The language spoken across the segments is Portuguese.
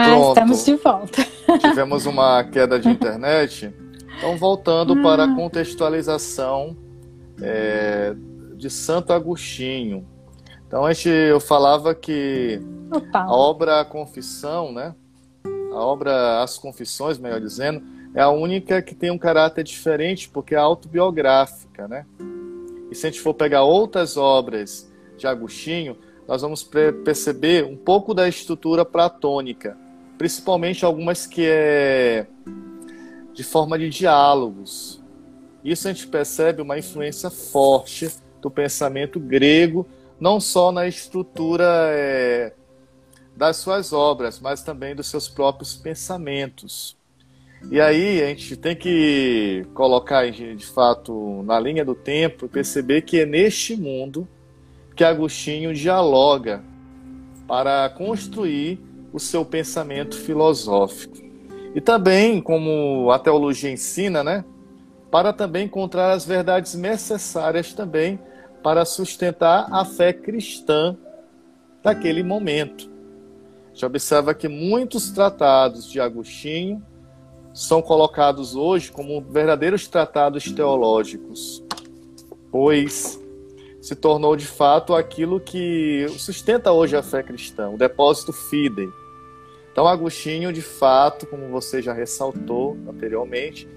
Ah, Pronto. estamos de volta. Tivemos uma queda de internet. Então, voltando Hum. para a contextualização é, de Santo Agostinho. Então, a gente, eu falava que a Opa. obra A Confissão, né? A obra As Confissões, melhor dizendo, é a única que tem um caráter diferente, porque é autobiográfica, né? E se a gente for pegar outras obras de Agostinho, nós vamos perceber um pouco da estrutura platônica, principalmente algumas que é de forma de diálogos. Isso a gente percebe uma influência forte do pensamento grego, não só na estrutura é, das suas obras, mas também dos seus próprios pensamentos. E aí a gente tem que colocar de fato na linha do tempo e perceber que é neste mundo que Agostinho dialoga para construir o seu pensamento filosófico. E também, como a teologia ensina, né, para também encontrar as verdades necessárias também para sustentar a fé cristã daquele momento. Já observa que muitos tratados de Agostinho são colocados hoje como verdadeiros tratados teológicos, pois se tornou de fato aquilo que sustenta hoje a fé cristã, o depósito fidei. Então, Agostinho, de fato, como você já ressaltou anteriormente,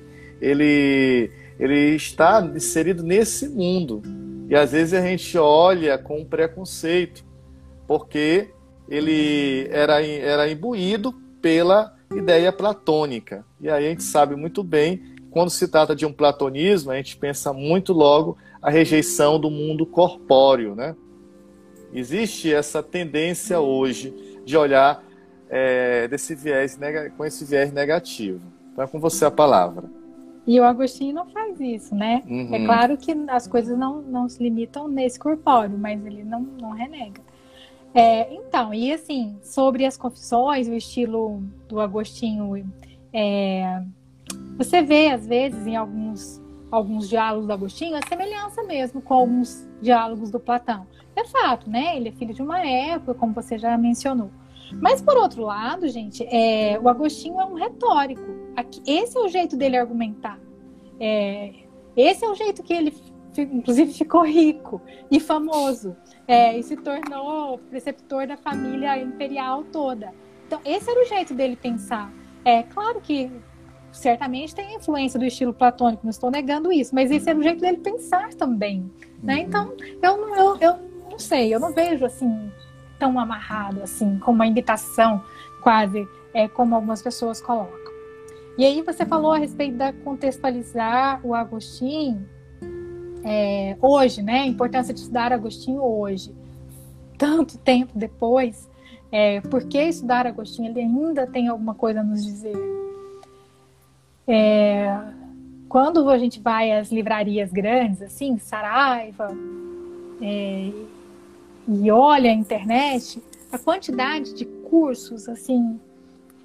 ele, ele está inserido nesse mundo. E às vezes a gente olha com preconceito, porque ele era, era imbuído pela ideia platônica. E aí a gente sabe muito bem, quando se trata de um platonismo, a gente pensa muito logo a rejeição do mundo corpóreo, né? Existe essa tendência hoje de olhar é, desse viés com esse viés negativo. Então é com você a palavra. E o Agostinho não faz isso, né? Uhum. É claro que as coisas não, não se limitam nesse corpóreo, mas ele não, não renega. É, então, e assim, sobre as confissões, o estilo do Agostinho, é, você vê, às vezes, em alguns, alguns diálogos do Agostinho, a semelhança mesmo com alguns diálogos do Platão. É fato, né? Ele é filho de uma época, como você já mencionou. Mas, por outro lado, gente, é, o Agostinho é um retórico. Aqui, esse é o jeito dele argumentar. É, esse é o jeito que ele, inclusive, ficou rico e famoso. É, e se tornou preceptor da família imperial toda. Então, esse era o jeito dele pensar. É claro que certamente tem influência do estilo platônico, não estou negando isso, mas esse era o jeito dele pensar também. Né? Então, eu, eu, eu não sei, eu não vejo assim tão amarrado assim, como uma imitação quase, é, como algumas pessoas colocam. E aí você falou a respeito da contextualizar o Agostinho é, hoje, né? A importância de estudar Agostinho hoje, tanto tempo depois. É, por que estudar Agostinho? Ele ainda tem alguma coisa a nos dizer. É, quando a gente vai às livrarias grandes, assim, Saraiva, é, e olha a internet, a quantidade de cursos, assim,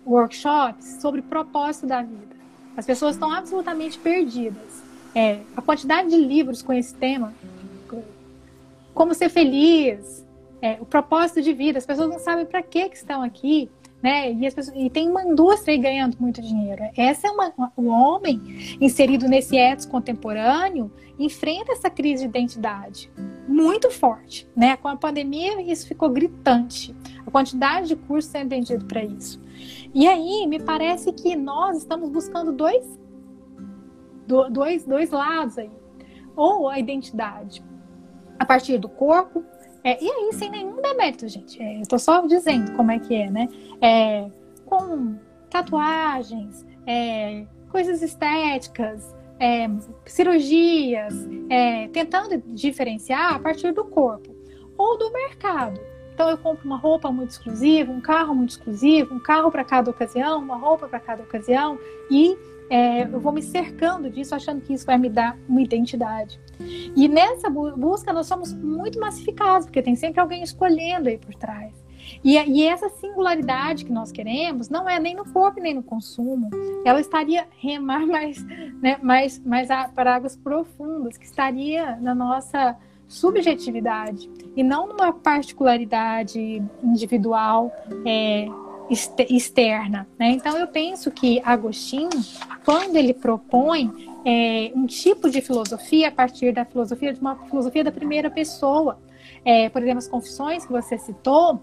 workshops sobre propósito da vida. As pessoas estão absolutamente perdidas. É, a quantidade de livros com esse tema, como ser feliz, é, o propósito de vida, as pessoas não sabem para que que estão aqui, né? E, as pessoas, e tem uma indústria aí ganhando muito dinheiro. Essa é uma, um homem inserido nesse ethos contemporâneo enfrenta essa crise de identidade muito forte, né? Com a pandemia isso ficou gritante. A quantidade de cursos sendo vendido para isso. E aí me parece que nós estamos buscando dois, do- dois, dois lados aí, ou a identidade a partir do corpo. É, e aí, sem nenhum demérito, gente. É, eu tô só dizendo como é que é, né? É, com tatuagens, é, coisas estéticas, é, cirurgias, é, tentando diferenciar a partir do corpo ou do mercado. Então eu compro uma roupa muito exclusiva, um carro muito exclusivo, um carro para cada ocasião, uma roupa para cada ocasião e é, eu vou me cercando disso, achando que isso vai me dar uma identidade. E nessa bu- busca nós somos muito massificados, porque tem sempre alguém escolhendo aí por trás. E, e essa singularidade que nós queremos não é nem no corpo nem no consumo. Ela estaria remar mais, né, mais, mais a- para águas profundas, que estaria na nossa subjetividade e não numa particularidade individual, é, externa. Né? Então, eu penso que Agostinho, quando ele propõe é, um tipo de filosofia a partir da filosofia de uma filosofia da primeira pessoa, é, por exemplo, as confissões que você citou,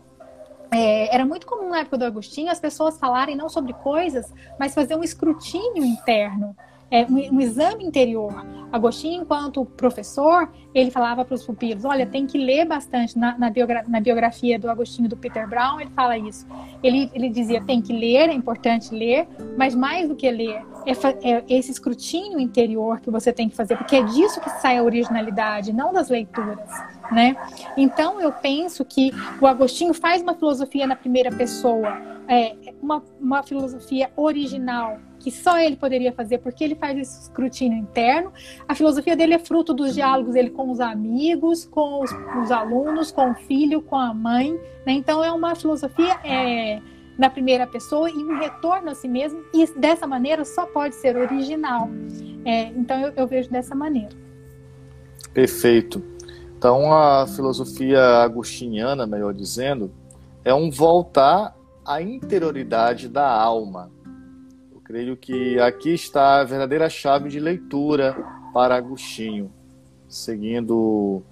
é, era muito comum na época do Agostinho as pessoas falarem não sobre coisas, mas fazer um escrutínio interno é, um, um, exame interior. Agostinho, enquanto professor, ele falava para os pupilos: olha, tem que ler bastante. Na, na, biogra na, biografia do Agostinho do Peter Brown, ele fala isso. Ele, ele dizia: tem que ler, é importante ler, mas mais do que ler, é, é esse escrutínio interior que você tem que fazer, porque é disso que sai a originalidade, não das leituras. Né? Então, eu penso que o Agostinho faz uma filosofia na primeira pessoa, é, uma, uma filosofia original que só ele poderia fazer, porque ele faz esse escrutínio interno. A filosofia dele é fruto dos diálogos dele com os amigos, com os, os alunos, com o filho, com a mãe. Né? Então, é uma filosofia é, na primeira pessoa e um retorno a si mesmo, e dessa maneira só pode ser original. É, então, eu, eu vejo dessa maneira. Perfeito. Então, a filosofia agostiniana, melhor dizendo, é um voltar à interioridade da alma creio que aqui está a verdadeira chave de leitura para Agostinho, seguindo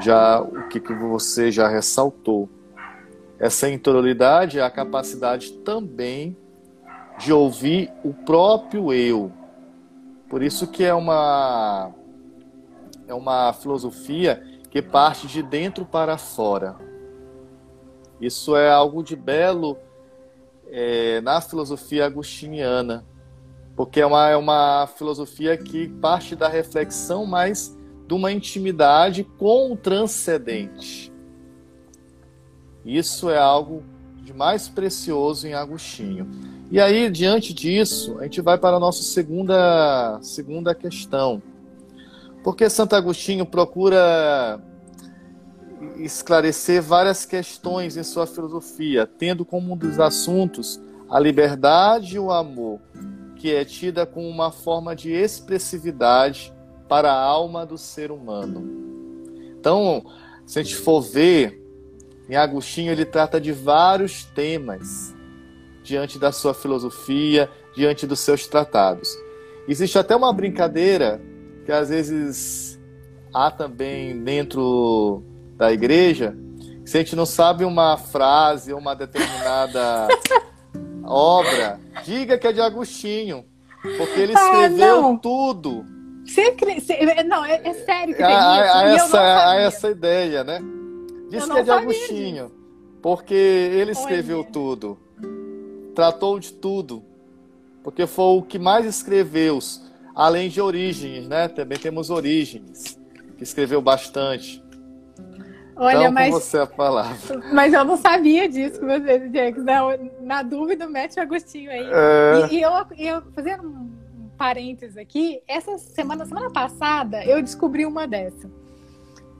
já o que, você já ressaltou. Essa interioridade é a capacidade também de ouvir o próprio eu. Por isso que é uma é uma filosofia que parte de dentro para fora. Isso é algo de belo é, na filosofia agostiniana, porque é uma, é uma filosofia que parte da reflexão mais de uma intimidade com o transcendente. Isso é algo de mais precioso em Agostinho. E aí, diante disso, a gente vai para a nossa segunda, segunda questão. Porque Santo Agostinho procura esclarecer várias questões em sua filosofia, tendo como um dos assuntos a liberdade e o amor, que é tida como uma forma de expressividade para a alma do ser humano. Então, se a gente for ver, em Agostinho ele trata de vários temas diante da sua filosofia, diante dos seus tratados. Existe até uma brincadeira que às vezes há também dentro da igreja, se a gente não sabe uma frase, uma determinada obra, diga que é de Agostinho, porque ele ah, escreveu ah, tudo. Sempre, não, é, é sério que tem a, a essa, a essa ideia, né? Diz que é de Agostinho, disso. porque ele escreveu Olha. tudo, tratou de tudo, porque foi o que mais escreveu, além de Origens, né? Também temos Origens, que escreveu bastante. Olha, então, mas. você a palavra. Mas eu não sabia disso que você, Jax. Na, na dúvida, mete o Agostinho aí. É... E, e, eu, eu, fazendo um parênteses aqui, essa semana, semana passada, eu descobri uma dessa.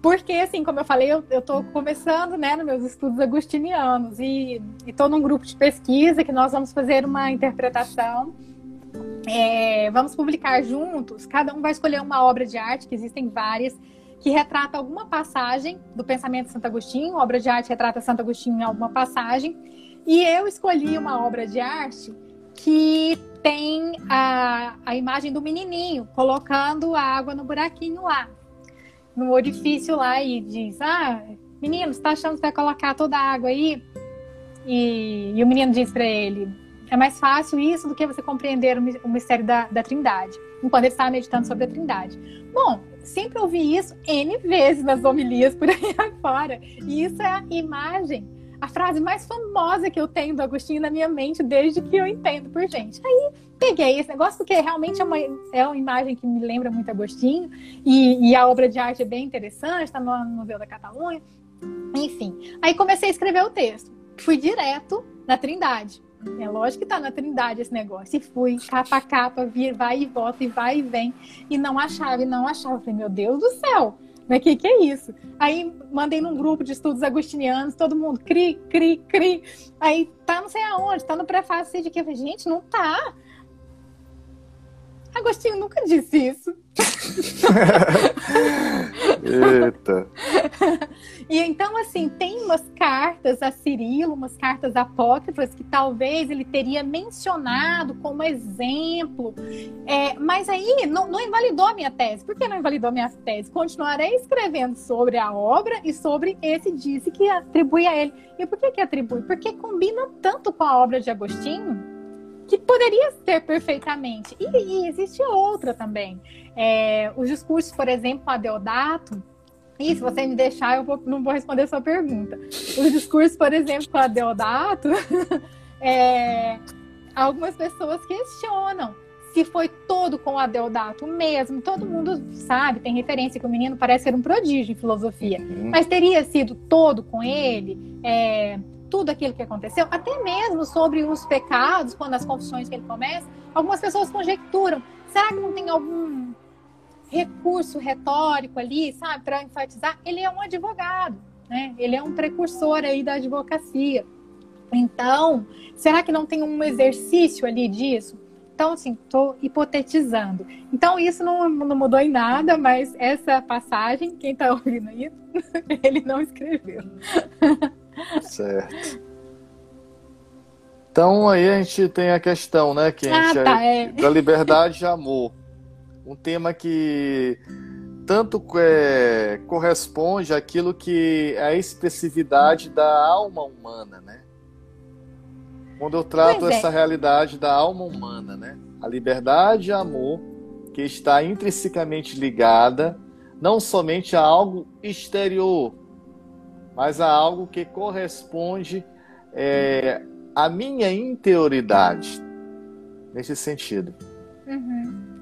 Porque, assim, como eu falei, eu, estou começando, né, nos meus estudos agostinianos e estou num grupo de pesquisa que nós vamos fazer uma interpretação. É, vamos publicar juntos. Cada um vai escolher uma obra de arte, que existem várias que retrata alguma passagem do pensamento de Santo Agostinho, obra de arte retrata Santo Agostinho em alguma passagem, e eu escolhi uma obra de arte que tem a, a imagem do menininho colocando a água no buraquinho lá, no orifício lá, e diz: Ah, menino, você tá achando que vai colocar toda a água aí? E, e o menino diz para ele: É mais fácil isso do que você compreender o mistério da, da Trindade, enquanto ele estava meditando sobre a Trindade. Bom, sempre ouvi isso N vezes nas homilias por aí afora. E isso é a imagem, a frase mais famosa que eu tenho do Agostinho na minha mente desde que eu entendo por gente. Aí peguei esse negócio porque realmente é uma, é uma imagem que me lembra muito Agostinho e, e a obra de arte é bem interessante, está no Museu da Catalunha. Enfim, aí comecei a escrever o texto. Fui direto na Trindade. É lógico que tá na Trindade esse negócio. E fui capa a capa, vir, vai e volta, e vai e vem. E não achava, e não achava. Falei, meu Deus do céu, mas que que é isso? Aí mandei num grupo de estudos agostinianos, todo mundo cri, cri, cri. Aí tá não sei aonde, tá no prefácio de que eu falei, gente, não tá. Agostinho nunca disse isso. Eita. e então, assim, tem umas cartas a Cirilo, umas cartas apócrifas que talvez ele teria mencionado como exemplo. É, mas aí não, não, invalidou a minha tese. Por que não invalidou a minha tese? Continuarei escrevendo sobre a obra e sobre esse disse que atribui a ele. E por que, que atribui? Porque combina tanto com a obra de Agostinho que poderia ser perfeitamente. E, e existe outra também. É, os discursos, por exemplo, a Deodato, e se você me deixar, eu vou, não vou responder a sua pergunta. Os discursos, por exemplo, com a Deodato, é, algumas pessoas questionam se foi todo com a Deodato mesmo. Todo mundo sabe, tem referência que o menino parece ser um prodígio em filosofia. Uhum. Mas teria sido todo com ele? É, tudo aquilo que aconteceu, até mesmo sobre os pecados, quando as confissões que ele começa, algumas pessoas conjecturam: será que não tem algum recurso retórico ali, sabe, para enfatizar? Ele é um advogado, né? Ele é um precursor aí da advocacia. Então, será que não tem um exercício ali disso? Então, assim, estou hipotetizando. Então, isso não, não, mudou em nada, mas essa passagem, quem está ouvindo aí, ele não escreveu. Certo. Então aí a gente tem a questão, né, que a ah, ah, tá, é, é. da liberdade e amor. Um tema que tanto é, corresponde àquilo que é a expressividade da alma humana, né? Quando eu trato é. essa realidade da alma humana, né? A liberdade e amor que está intrinsecamente ligada não somente a algo exterior, mas a algo que corresponde é, à minha interioridade, nesse sentido. Uhum.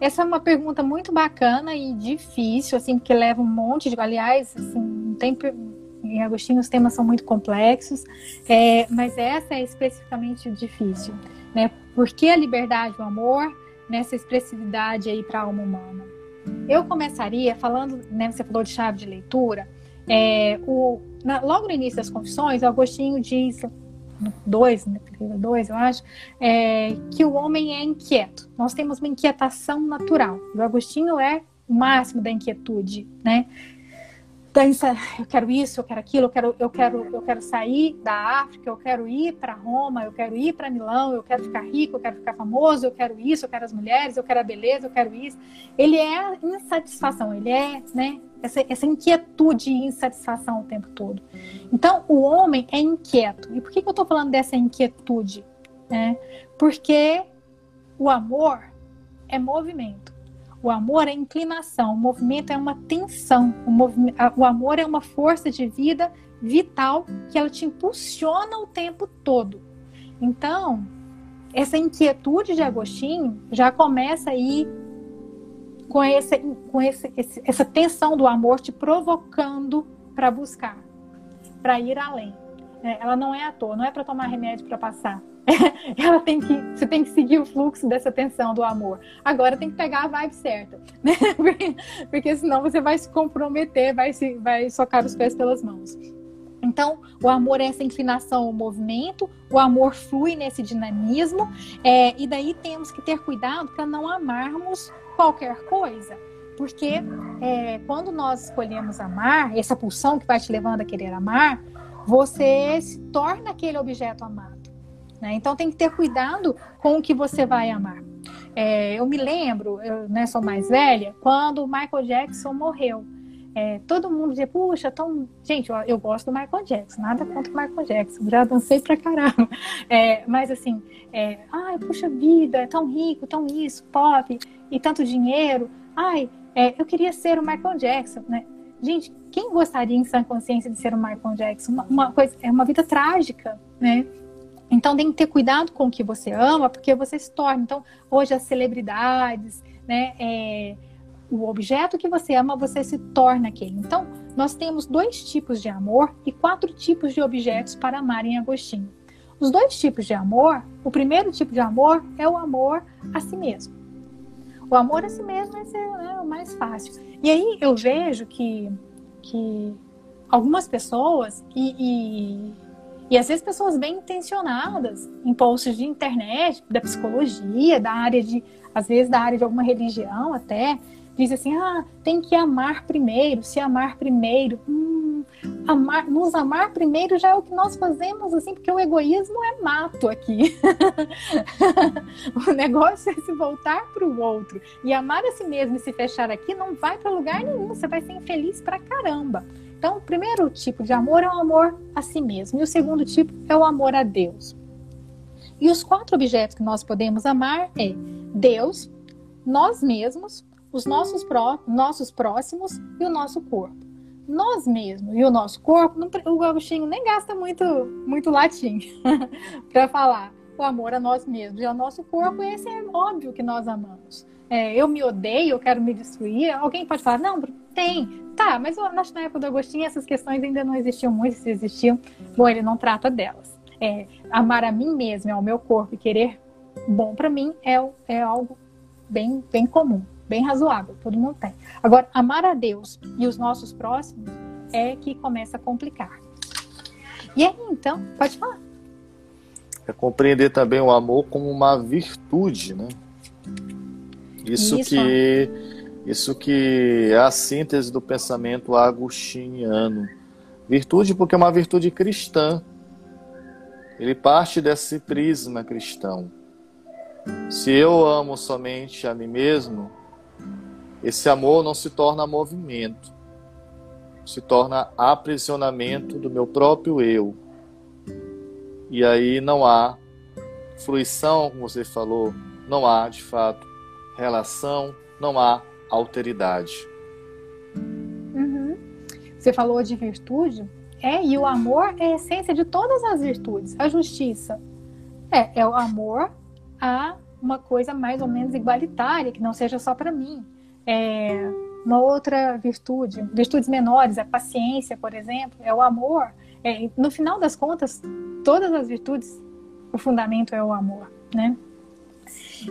Essa é uma pergunta muito bacana e difícil, assim, porque leva um monte de. Aliás, assim, tem, em Agostinho os temas são muito complexos, é, mas essa é especificamente difícil, né? Por que a liberdade e o amor nessa expressividade aí para a alma humana? Eu começaria falando, né? Você falou de chave de leitura. É, o, na, logo no início das confissões, Agostinho diz, dois, né, dois eu acho, é, que o homem é inquieto. Nós temos uma inquietação natural. O Agostinho é o máximo da inquietude, né? dança, eu quero isso, eu quero aquilo, eu quero, eu quero, eu quero sair da África, eu quero ir para Roma, eu quero ir para Milão, eu quero ficar rico, eu quero ficar famoso, eu quero isso, eu quero as mulheres, eu quero a beleza, eu quero isso. Ele é insatisfação, ele é, né, essa, essa inquietude e insatisfação o tempo todo. Então, o homem é inquieto. E por que, que eu estou falando dessa inquietude? Né? Porque o amor é movimento. O amor é inclinação, o movimento é uma tensão, o, o amor é uma força de vida vital que ela te impulsiona o tempo todo. Então, essa inquietude de Agostinho já começa aí com, esse, com esse, esse, essa tensão do amor te provocando para buscar, para ir além. É, ela não é à toa, não é para tomar remédio para passar. ela tem que, você tem que seguir o fluxo dessa tensão do amor. Agora tem que pegar a vibe certa, né? Porque, porque senão você vai se comprometer, vai, se, vai socar os pés pelas mãos. Então, o amor é essa inclinação ao movimento, o amor flui nesse dinamismo, é, e daí temos que ter cuidado para não amarmos qualquer coisa. Porque é, quando nós escolhemos amar, essa pulsão que vai te levando a querer amar, você se torna aquele objeto amado. Né? Então tem que ter cuidado com o que você vai amar. É, eu me lembro, eu né, sou mais velha, quando o Michael Jackson morreu. É, todo mundo dizia, puxa, tão. Gente, eu, eu, gosto do Michael Jackson, nada contra o Michael Jackson, já dancei pra caramba. É, mas assim, é, ai, puxa vida, é tão rico, tão isso, pop, e tanto dinheiro. Ai, é, eu queria ser o Michael Jackson, né? Gente, quem gostaria em sã consciência de ser o Michael Jackson? Uma, uma coisa, é uma vida trágica, né? Então tem que ter cuidado com o que você ama, porque você se torna. Então, hoje as celebridades, né? O objeto que você ama, você se torna aquele. Então, nós temos dois tipos de amor e quatro tipos de objetos para amar em Agostinho. Os dois tipos de amor, o primeiro tipo de amor é o amor a si mesmo. O amor a si mesmo é, é o mais fácil. E aí eu vejo que, que algumas pessoas, e, e E às vezes pessoas bem intencionadas, em posts de internet, da psicologia, da área de, às vezes da área de alguma religião até, diz assim, ah, tem que amar primeiro, se amar primeiro. Hum, amar, nos amar primeiro já é o que nós fazemos, assim, porque o egoísmo é mato aqui. o negócio é se voltar para o outro. E amar a si mesmo e se fechar aqui não vai para lugar nenhum, você vai ser infeliz pra caramba. Então, o primeiro tipo de amor é o amor a si mesmo, e o segundo tipo é o amor a Deus. E os quatro objetos que nós podemos amar é Deus, nós mesmos, os nossos, pró nossos próximos e o nosso corpo. Nós mesmos e o nosso corpo, não, o Agostinho nem gasta muito, muito latim para falar o amor a nós mesmos e ao nosso corpo, esse é óbvio que nós amamos. É, eu me odeio, eu quero me destruir. Alguém pode falar, não, tem, Tá, mas eu acho que na época do Agostinho essas questões ainda não existiam muito, se existiam, bom, ele não trata delas. É, amar a mim mesmo, ao meu corpo e querer bom para mim é, é algo bem, bem comum, bem razoável, todo mundo tem. Agora, amar a Deus e os nossos próximos é que começa a complicar. E aí, então, pode falar. É compreender também o amor como uma virtude, né? Isso, Isso. que isso que é a síntese do pensamento agostiniano. Virtude porque é uma virtude cristã. Ele parte desse prisma cristão. Se eu amo somente a mim mesmo, esse amor não se torna movimento, se torna aprisionamento do meu próprio eu. E aí não há fruição, como você falou, não há de fato relação, não há alteridade. Uhum. Você falou de virtude, é, e o amor é a essência de todas as virtudes. A justiça é, é o amor a uma coisa mais ou menos igualitária, que não seja só para mim. É, uma outra virtude, virtudes menores, a paciência, por exemplo, é o amor. É, no final das contas, todas as virtudes, o fundamento é o amor, né?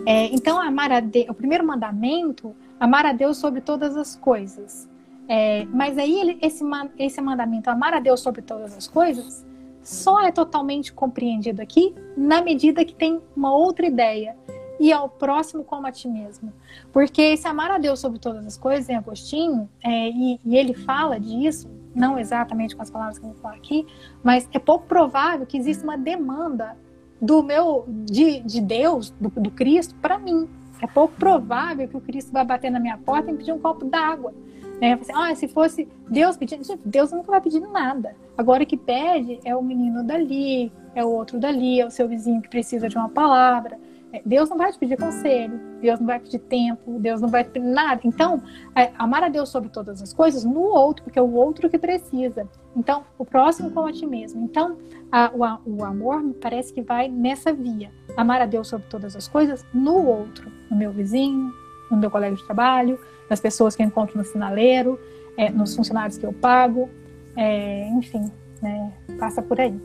É, então, amar a Deus, o primeiro mandamento amar a Deus sobre todas as coisas. É, mas aí ele, esse, esse mandamento, amar a Deus sobre todas as coisas, só é totalmente compreendido aqui na medida que tem uma outra ideia e ao próximo como a ti mesmo. Porque esse amar a Deus sobre todas as coisas, em Agostinho, é, e, e, ele fala disso, não exatamente com as palavras que eu vou falar aqui, mas é pouco provável que exista uma demanda do meu de, de Deus, do, do Cristo, para mim. É pouco provável que o Cristo vai bater na minha porta e pedir um copo d'água. Né? Assim, ah, se fosse Deus pedindo, Deus nunca vai pedir nada. Agora que pede é o menino dali, é o outro dali, é o seu vizinho que precisa de uma palavra. Deus não vai te pedir conselho, Deus não vai pedir tempo, Deus não vai pedir nada. Então, é, amar a Deus sobre todas as coisas no outro, porque é o outro que precisa. Então, o próximo como a ti mesmo. Então, a, o, o amor parece que vai nessa via. Amar a Deus sobre todas as coisas no outro, no meu vizinho, no meu colega de trabalho, nas pessoas que eu encontro no sinaleiro, é, nos funcionários que eu pago, é, enfim, né, passa por aí.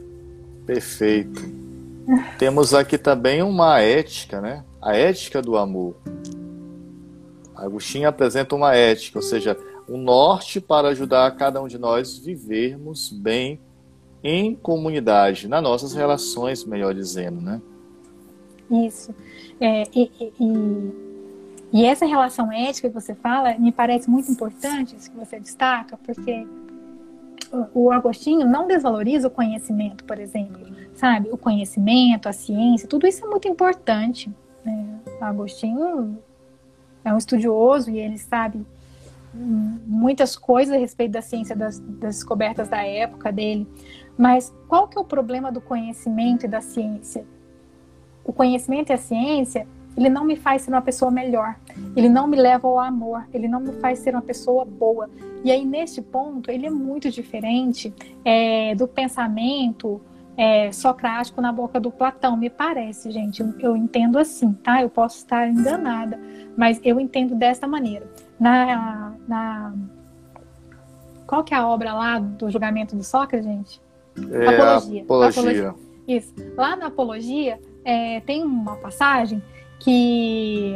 Perfeito. Temos aqui também uma ética, né? A ética do amor. Agostinho apresenta uma ética, ou seja, um norte para ajudar cada um de nós vivermos bem em comunidade, nas nossas relações, melhor dizendo, né? Isso. É, e, e, e, essa relação ética que você fala me parece muito importante, isso que você destaca, porque o Agostinho não desvaloriza o conhecimento, por exemplo, sabe? O conhecimento, a ciência, tudo isso é muito importante. Né? O Agostinho é um estudioso e ele sabe muitas coisas a respeito da ciência, das, das descobertas da época dele. Mas qual que é o problema do conhecimento e da ciência? O conhecimento e a ciência, ele não me faz ser uma pessoa melhor. Ele não me leva ao amor. Ele não me faz ser uma pessoa boa. E aí, neste ponto, ele é muito diferente é, do pensamento é, socrático na boca do Platão, me parece, gente. Eu, eu entendo assim, tá? Eu posso estar enganada, mas eu entendo desta maneira. Na, na qual que é a obra lá do julgamento do Sócrates, gente? É, apologia. apologia. apologia. Isso. Lá na Apologia é, tem uma passagem que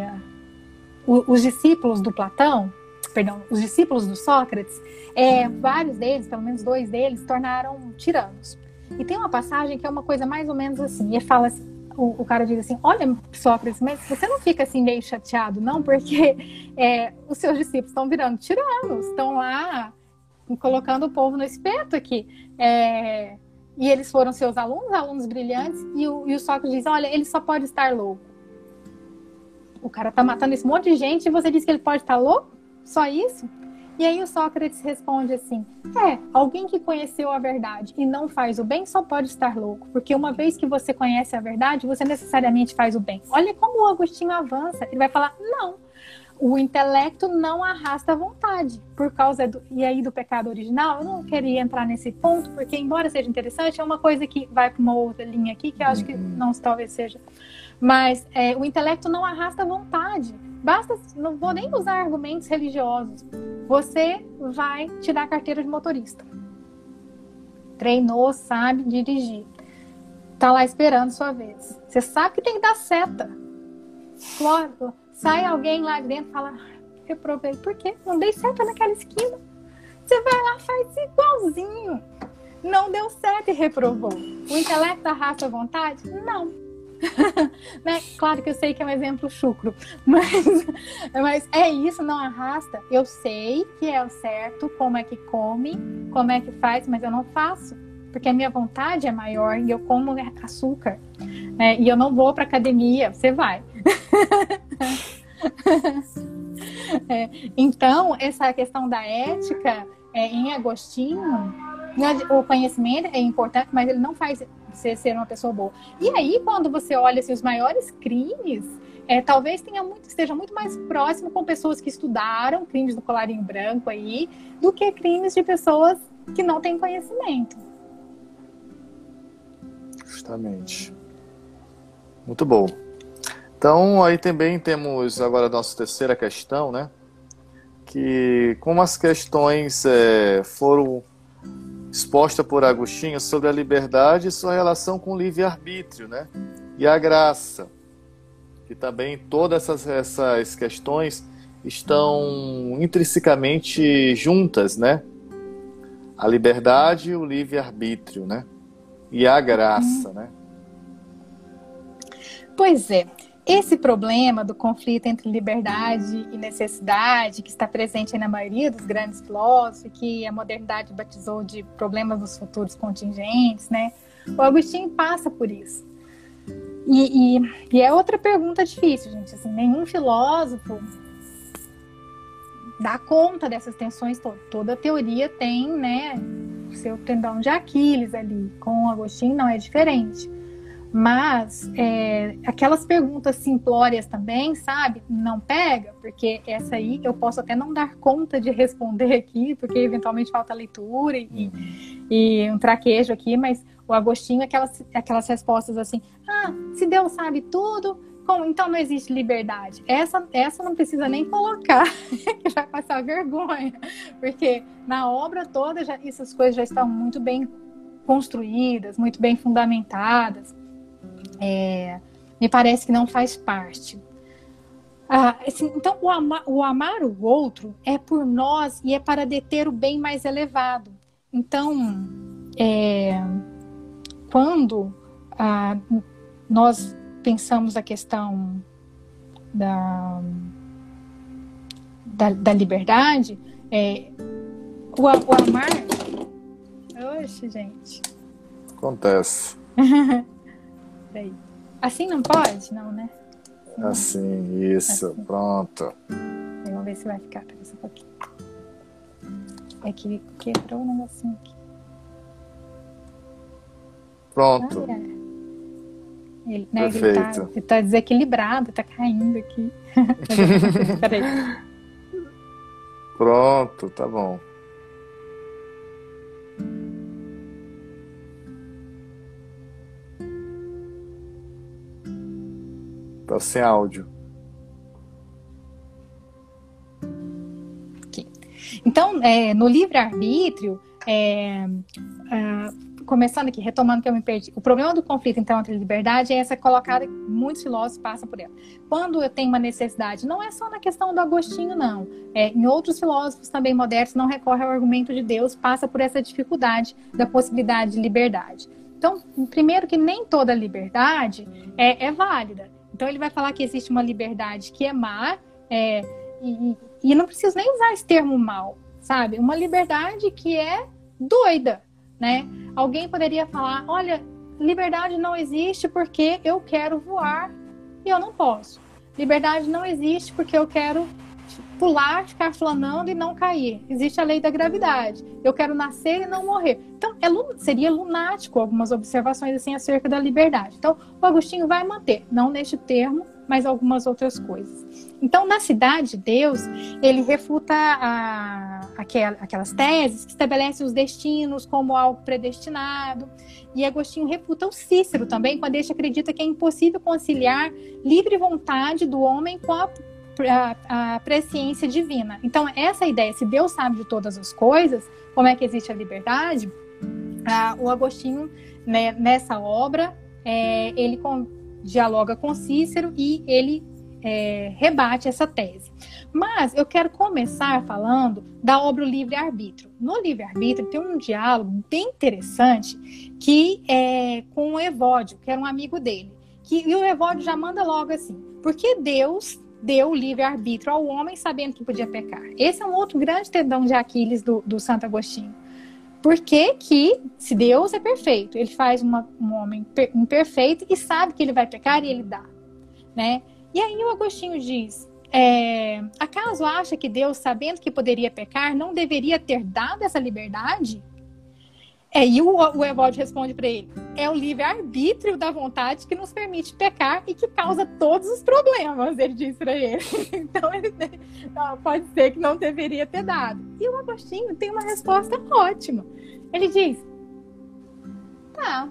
o, os discípulos do Platão, perdão, os discípulos do Sócrates, é, vários deles, pelo menos dois deles, tornaram tiranos. E tem uma passagem que é uma coisa mais ou menos assim. Ele fala assim, o, o, cara diz assim: Olha, Sócrates, mas você não fica assim meio chateado, não? Porque é, os seus discípulos estão virando tiranos, estão lá colocando o povo no espeto aqui. É, e eles foram seus alunos, alunos brilhantes, e o, e o Sócrates diz: Olha, ele só pode estar louco. O cara tá matando esse monte de gente e você diz que ele pode estar louco? Só isso? E aí o Sócrates responde assim: É, alguém que conheceu a verdade e não faz o bem só pode estar louco, porque uma vez que você conhece a verdade, você necessariamente faz o bem. Olha como o Agostinho avança. Ele vai falar: Não, o intelecto não arrasta a vontade por causa do e aí do pecado original. Eu não queria entrar nesse ponto porque embora seja interessante, é uma coisa que vai para uma outra linha aqui que eu acho que uhum. não talvez seja. Mas é, o intelecto não arrasta a vontade. Basta, não vou nem usar argumentos religiosos. Você vai tirar a carteira de motorista. Treinou, sabe dirigir. Tá lá esperando sua vez. Você sabe que tem que dar seta. Claro, sai alguém lá dentro e fala: reprovei. Por quê? Não dei seta naquela esquina. Você vai lá, faz igualzinho. Não deu certo e reprovou. O intelecto arrasta a vontade? Não né? Claro que eu sei que é um exemplo chucro, mas, mas é isso, não arrasta. Eu sei que é o certo, como é que come, como é que faz, mas eu não faço, porque a minha vontade é maior e eu como açúcar. Né? E eu não vou para academia, você vai. é, então, essa questão da ética é, em Agostinho, né, o conhecimento é importante, mas ele não faz você ser uma pessoa boa. E aí, quando você olha assim, os maiores crimes, é, talvez tenha muito, esteja muito mais próximo com pessoas que estudaram crimes do colarinho branco aí, do que crimes de pessoas que não têm conhecimento. Justamente. Muito bom. Então, aí também temos agora a nossa terceira questão, né? Que como as questões é, foram exposta por Agostinho sobre a liberdade e sua relação com o livre-arbítrio, né? E a graça, que também todas essas, essas questões estão intrinsecamente juntas, né? A liberdade e o livre-arbítrio, né? E a graça, né? Pois é. Esse problema do conflito entre liberdade e necessidade, que está presente na maioria dos grandes filósofos, que a modernidade batizou de problemas dos futuros contingentes, né? O Agostinho passa por isso. E, e, e é outra pergunta difícil, gente. Assim, nenhum filósofo dá conta dessas tensões todas. Toda teoria tem, né, seu tendão de Aquiles ali. Com o Agostinho não é diferente. Mas é, aquelas perguntas simplórias também, sabe? Não pega, porque essa aí eu posso até não dar conta de responder aqui, porque eventualmente falta leitura e, e um traquejo aqui, mas o Agostinho, aquelas, aquelas respostas assim: ah, se Deus sabe tudo, como, então não existe liberdade. Essa, essa não precisa nem colocar, que vai passar vergonha, porque na obra toda já, essas coisas já estão muito bem construídas, muito bem fundamentadas é, me parece que não faz parte. Ah, assim, então, o, ama, o amar o outro é por nós e é para deter o bem mais elevado. Então, é, quando ah, nós pensamos a questão da, da, da liberdade, é, o, o amar. Oxe, gente. Acontece. Peraí. Assim não pode? Não, né? Assim, isso. Assim. Pronto. Vamos ver se vai ficar. Pera um pouquinho. É que quebrou um negocinho aqui. Pronto. Ah, é. Ele, né, Perfeito. Ele tá, ele tá desequilibrado, tá caindo aqui. Peraí. Pronto, tá bom. Tá sem áudio. Então, é, no livre-arbítrio, é, começando aqui, retomando que eu me perdi. O problema do conflito, então, entre liberdade é essa colocada muitos filósofos passam por ela. Quando eu tenho uma necessidade, não é só na questão do Agostinho, não. É, em outros filósofos também modernos, não recorre ao argumento de Deus, passa por essa dificuldade da possibilidade de liberdade. Então, primeiro que nem toda liberdade é, é válida. Então, ele vai falar que existe uma liberdade que é má, é, e, e não preciso nem usar esse termo mal, sabe? Uma liberdade que é doida, né? Alguém poderia falar: olha, liberdade não existe porque eu quero voar e eu não posso. Liberdade não existe porque eu quero pular, ficar flanando e não cair. Existe a lei da gravidade. Eu quero nascer e não morrer. Então, é, seria lunático algumas observações assim acerca da liberdade. Então, o Agostinho vai manter, não neste termo, mas algumas outras coisas. Então, na cidade de Deus, ele refuta a, aquelas teses que estabelecem os destinos como algo predestinado. E Agostinho refuta o Cícero também, quando ele acredita que é impossível conciliar livre vontade do homem com a, a, a presciência divina. Então, essa ideia, se Deus sabe de todas as coisas, como é que existe a liberdade? Ah, o Agostinho, né, nessa obra, é, ele com, dialoga com Cícero e ele é, rebate essa tese. Mas eu quero começar falando da obra O Livre-Arbítrio. No Livre-Arbítrio tem um diálogo bem interessante que é com o Evódio, que era um amigo dele. Que, e o Evódio já manda logo assim, porque Deus deu livre-arbítrio ao homem sabendo que podia pecar. Esse é um outro grande tendão de Aquiles do, do Santo Agostinho. Por que, que, se Deus é perfeito, ele faz uma, um homem imperfeito e sabe que ele vai pecar e ele dá, né? E aí o Agostinho diz: é, acaso acha que Deus, sabendo que poderia pecar, não deveria ter dado essa liberdade? É, e o, o Evódio responde para ele: é o livre-arbítrio da vontade que nos permite pecar e que causa todos os problemas, ele diz para ele. então, ele, pode ser que não deveria ter dado. E o Agostinho tem uma resposta ótima. Ele diz: tá.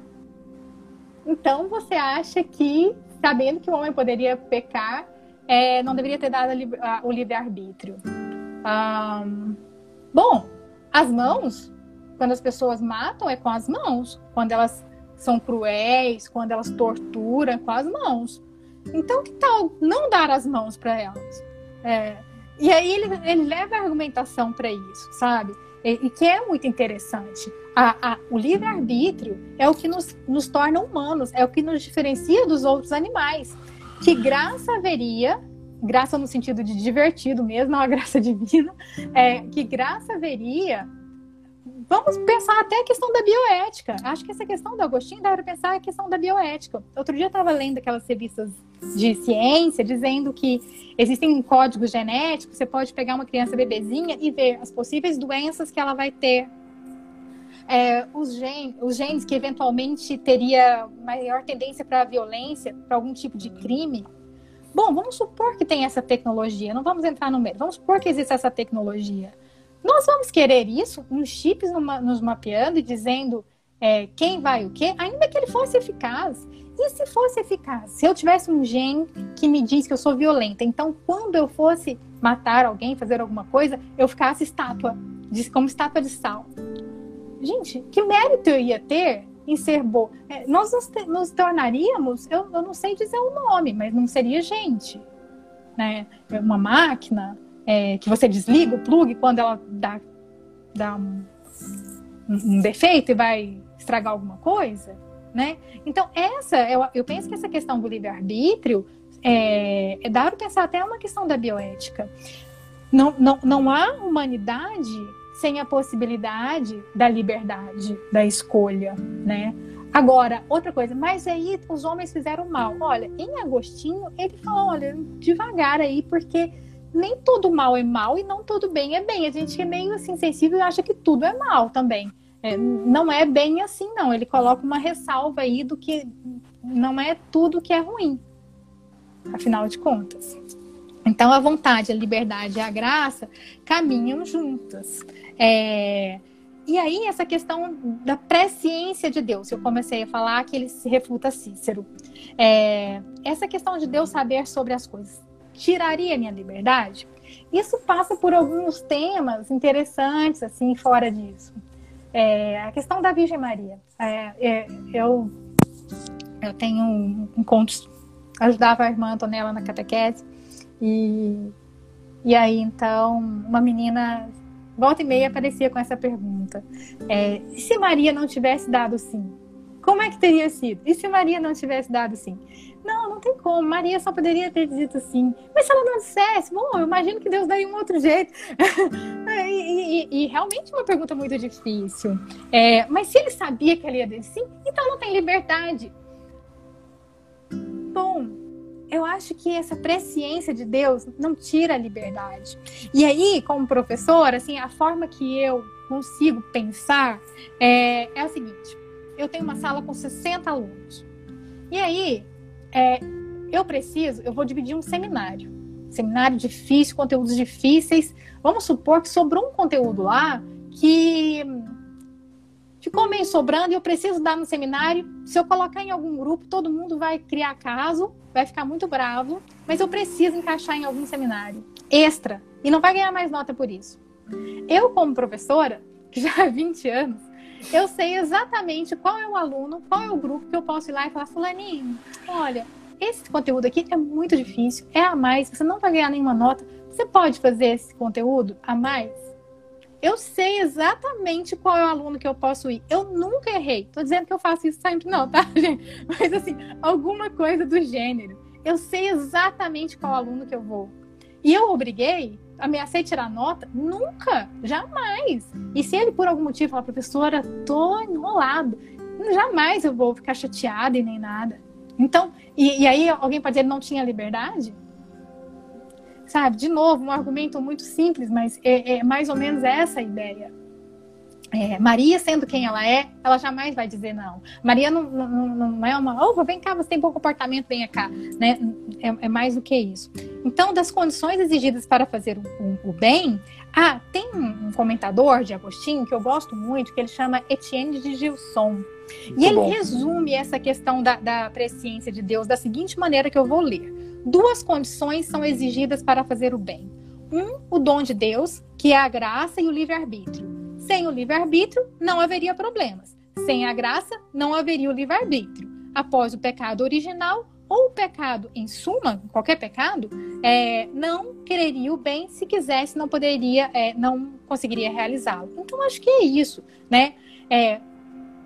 Então você acha que sabendo que o homem poderia pecar, é, não deveria ter dado a, a, o livre-arbítrio. Um, bom, as mãos, quando as pessoas matam, é com as mãos. Quando elas são cruéis, quando elas torturam, é com as mãos. Então, que tal não dar as mãos para elas? É, e aí ele, ele leva a argumentação para isso, sabe? E, e, que é muito interessante. A, a, o livre-arbítrio é o que nos, nos torna humanos, é o que nos diferencia dos outros animais. Que graça haveria, graça no sentido de divertido mesmo, não a graça divina, é, que graça haveria vamos pensar até a questão da bioética. Acho que essa questão do Agostinho dá para pensar a questão da bioética. Outro dia eu estava lendo aquelas revistas de ciência dizendo que existem códigos genéticos, você pode pegar uma criança bebezinha e ver as possíveis doenças que ela vai ter. É, os, gen os genes que eventualmente teria maior tendência para violência, para algum tipo de crime. Bom, vamos supor que tem essa tecnologia, não vamos entrar no meio, vamos supor que existe essa tecnologia nós vamos querer isso, uns chips nos mapeando e dizendo é, quem vai o quê, ainda que ele fosse eficaz. E se fosse eficaz? Se eu tivesse um gene que me diz que eu sou violenta, então quando eu fosse matar alguém, fazer alguma coisa, eu ficasse estátua, como estátua de sal. Gente, que mérito eu ia ter em ser boa? É, nós nos, nos tornaríamos, eu, eu, não sei dizer o nome, mas não seria gente. Né? Uma máquina, é, que você desliga o plug quando ela dá, dá um, um, defeito e vai estragar alguma coisa, né? Então, essa, eu, eu penso que essa questão do livre-arbítrio é, é dar para pensar até uma questão da bioética. Não, não, não há humanidade sem a possibilidade da liberdade, da escolha, né? Agora, outra coisa, mas aí os homens fizeram mal. Olha, em Agostinho, ele falou, olha, devagar aí, porque nem todo mal é mal e não todo bem é bem. A gente é meio assim sensível e acha que tudo é mal também. É, não é bem assim, não. Ele coloca uma ressalva aí do que não é tudo que é ruim, afinal de contas. Então, a vontade, a liberdade e a graça caminham juntas. É... E aí, essa questão da presciência de Deus, eu comecei a falar que ele se refuta Cícero. É... Essa questão de Deus saber sobre as coisas tiraria minha liberdade? Isso passa por alguns temas interessantes, assim, fora disso. É, a questão da Virgem Maria. É, é, eu, eu tenho um, encontros, ajudava a irmã Antonella na catequese, e, e aí então uma menina volta e meia aparecia com essa pergunta: é, e se Maria não tivesse dado sim? Como é que teria sido? E se Maria não tivesse dado sim? Não, não tem como. Maria só poderia ter dito sim. Mas se ela não dissesse, bom, eu imagino que Deus daria um outro jeito. e, e, e, realmente uma pergunta muito difícil. É, mas se ele sabia que ela ia dizer sim, então não tem liberdade. Bom, eu acho que essa presciência de Deus não tira a liberdade. E aí, como professora, assim, a forma que eu consigo pensar é, é o seguinte: eu tenho uma sala com 60 alunos. E aí, é, eu preciso, eu vou dividir um seminário. Seminário difícil, conteúdos difíceis. Vamos supor que sobrou um conteúdo lá que ficou meio sobrando e eu preciso dar no seminário. Se eu colocar em algum grupo, todo mundo vai criar caso, vai ficar muito bravo, mas eu preciso encaixar em algum seminário extra e não vai ganhar mais nota por isso. Eu, como professora, que já há 20 anos, eu sei exatamente qual é o aluno, qual é o grupo que eu posso ir lá e falar, fulaninho, olha, esse conteúdo aqui é muito difícil, é a mais, você não vai ganhar nenhuma nota, você pode fazer esse conteúdo a mais? Eu sei exatamente qual é o aluno que eu posso ir. Eu nunca errei. Tô dizendo que eu faço isso sempre, não, tá, gente? Mas assim, alguma coisa do gênero. Eu sei exatamente qual aluno que eu vou. E eu obriguei ameacei tirar nota? Nunca, jamais. E se ele, por algum motivo, falar, professora, tô enrolado, jamais eu vou ficar chateada e nem nada. Então, e, e aí alguém pode dizer que não tinha liberdade? Sabe, de novo, um argumento muito simples, mas é, é mais ou menos essa a ideia. É, Maria, sendo quem ela é, ela jamais vai dizer não. Maria não, não, não é uma, oh, vem cá, você tem bom comportamento, venha cá. Né? É, é, mais do que isso. Então, das condições exigidas para fazer o, o, o bem, ah, tem um, comentador de Agostinho que eu gosto muito, que ele chama Etienne de Gilson. Muito e ele bom. resume essa questão da, da presciência de Deus da seguinte maneira que eu vou ler. Duas condições são exigidas para fazer o bem. Um, o dom de Deus, que é a graça e o livre-arbítrio. Sem o livre-arbítrio, não haveria problemas. Sem a graça, não haveria o livre-arbítrio. Após o pecado original, ou o pecado, em suma, qualquer pecado, é, não quereria o bem, se quisesse, não poderia, é, não conseguiria realizá-lo. Então, acho que é isso, né? É,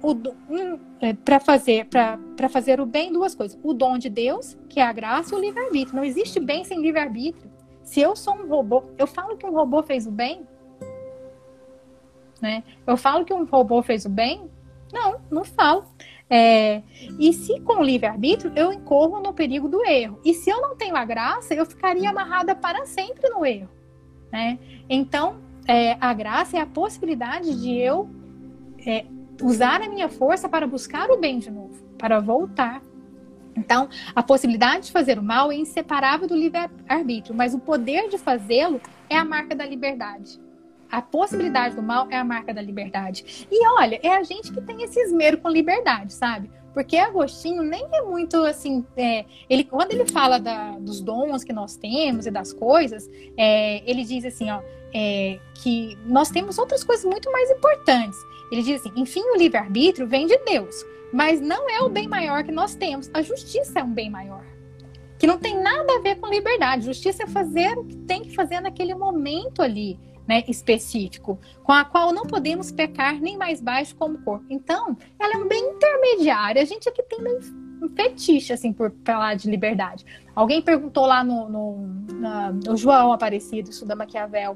um, é, para fazer para fazer o bem duas coisas o dom de Deus que é a graça e o livre arbítrio não existe bem sem livre arbítrio se eu sou um robô eu falo que um robô fez o bem né? Eu falo que um robô fez o bem? Não, não falo. É, e se com livre-arbítrio, eu incorro no perigo do erro. E se eu não tenho a graça, eu ficaria amarrada para sempre no erro. Né? Então, é, a graça é a possibilidade de eu é, usar a minha força para buscar o bem de novo, para voltar. Então, a possibilidade de fazer o mal é inseparável do livre-arbítrio, mas o poder de fazê-lo é a marca da liberdade. A possibilidade do mal é a marca da liberdade. E olha, é a gente que tem esse esmero com liberdade, sabe? Porque Agostinho nem é muito assim. É, ele, quando ele fala da, dos dons que nós temos e das coisas, é, ele diz assim, ó, é, que nós temos outras coisas muito mais importantes. Ele diz assim: enfim, o livre-arbítrio vem de Deus, mas não é o bem maior que nós temos. A justiça é um bem maior. Que não tem nada a ver com liberdade. Justiça é fazer o que tem que fazer naquele momento ali né, específico, com a qual não podemos pecar nem mais baixo como corpo. Então, ela é um bem intermediário. A gente aqui tem um fetiche, assim, por falar de liberdade. Alguém perguntou lá no, no, na, no João Aparecido, isso da Maquiavel,